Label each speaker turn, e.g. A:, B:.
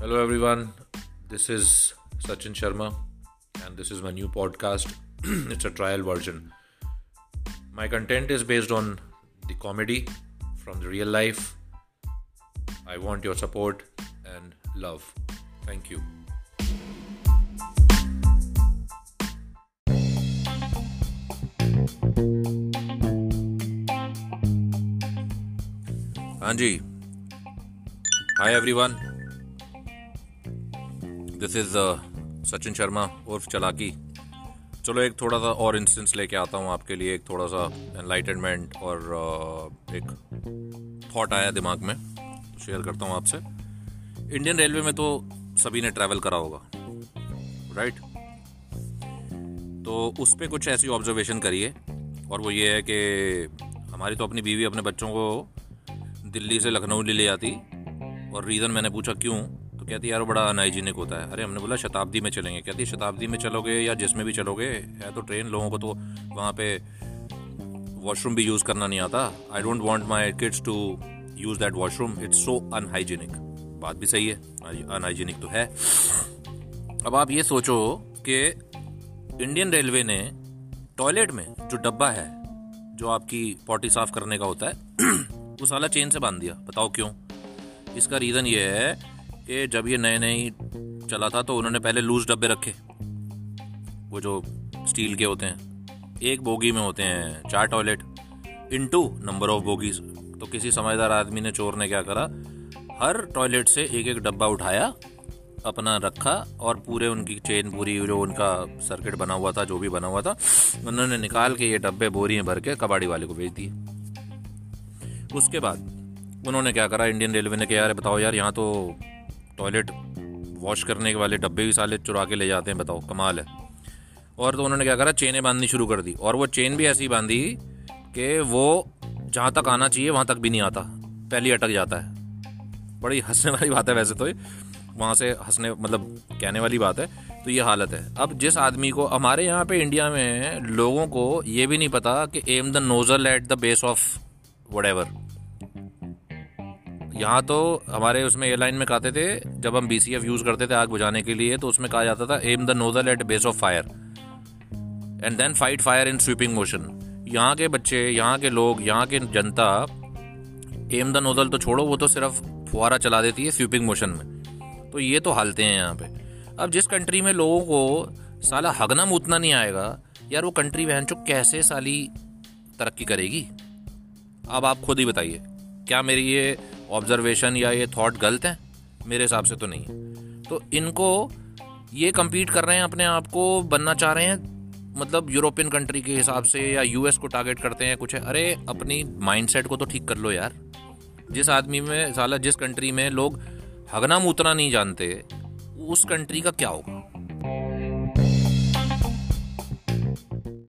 A: Hello, everyone. This is Sachin Sharma, and this is my new podcast. it's a trial version. My content is based on the comedy from the real life. I want your support and love. Thank you. हाँ जी hi everyone this is Sachin Sharma उर्फ़ चलाकी चलो एक थोड़ा सा और instance लेके आता हूँ आपके लिए एक थोड़ा सा एनलाइटनमेंट और uh, एक थॉट आया दिमाग में शेयर करता हूँ आपसे। इंडियन रेलवे में तो सभी ने ट्रैवल करा होगा राइट तो उस पर कुछ ऐसी ऑब्जर्वेशन करिए और वो ये है कि हमारी तो अपनी बीवी अपने बच्चों को दिल्ली से लखनऊ ले ले जाती और रीज़न मैंने पूछा क्यों? कहती यार बड़ा अनहाइजीनिक होता है। अरे, हमने बोला, शताब्दी में चलेंगे। कहती शताब्दी में चलोगे या जिसमें भी चलोगे, है तो ट्रेन, लोगों को तो वहाँ पे वॉशरूम भी यूज़ करना नहीं आता। I don't want my kids to use that washroom it's so unhygienic बात भी सही है अनहाइजीनिक तो है। अब आप ये सोचो कि इंडियन रेलवे ने टॉयलेट में जो डब्बा है, जो आपकी पॉटी साफ़ करने का होता है, वो साला चेन से बाँध दिया। बताओ क्यों? इसका रीज़न ये है कि जब ये नए नए चला था तो उन्होंने पहले लूज डब्बे रखे। वो जो स्टील के होते हैं, एक बोगी में होते हैं, चार toilet into number of bogies तो किसी समझदार आदमी ने चोर ने क्या करा? हर टॉयलेट से एक एक डब्बा उठाया, अपना रखा और पूरे उनकी चेन पूरी जो उनका सर्किट बना हुआ था, जो भी बना हुआ था, उन्होंने निकाल के ये डब्बे बोरियाँ भर के कबाड़ी वाले को भेज दिए। उसके बाद उन्होंने क्या करा? इंडियन रेलवे ने कहा यार बताओ यार, यहाँ तो टॉयलेट वॉश करने के वाले डब्बे भी साले चुरा के ले जाते हैं, बताओ, कमाल है। और तो उन्होंने क्या करा, चेनें बांधनी शुरू कर दी। और वो चेन भी ऐसी बांधी कि वो जहाँ तक आना चाहिए, वहाँ तक भी नहीं आता। पहले अटक जाता है। बड़ी हंसने वाली बात है वैसे तो वहाँ से हंसने मतलब कहने वाली बात है। तो ये हालत है। अब जिस आदमी को, हमारे यहाँ पे इंडिया में लोगों को ये भी नहीं पता कि aim the nozzle at the base of whatever यहाँ तो हमारे उसमें एयरलाइन में कहते थे, जब हम बीसीएफ यूज़ करते थे आग बुझाने के लिए तो उसमें कहा जाता था aim the nozzle at base of fire and then fight fire in sweeping motion यहाँ के बच्चे, यहाँ के लोग, यहाँ के जनता एम द नोजल तो छोड़ो, वो तो सिर्फ़ फुहारा चला देती है स्वीपिंग मोशन में। तो ये तो हालते हैं यहाँ पे। अब जिस कंट्री में लोगों को साला हगना मूतना नहीं आएगा, यार वो कंट्री बहन चो कैसे साली तरक्की करेगी? अब आप खुद ही बताइए, क्या मेरी ये ऑब्जर्वेशन या ये थॉट गलत है? मेरे हिसाब से तो नहीं है। तो इनको ये कम्पीट कर रहे हैं, अपने आप को बनना चाह रहे हैं मतलब यूरोपियन कंट्री के हिसाब से या यूएस को टारगेट करते हैं, कुछ है। अरे, अपनी माइंडसेट को तो ठीक कर लो यार। जिस आदमी में, साला जिस कंट्री में लोग हगना मूतना नहीं जानते, उस कंट्री का क्या होगा?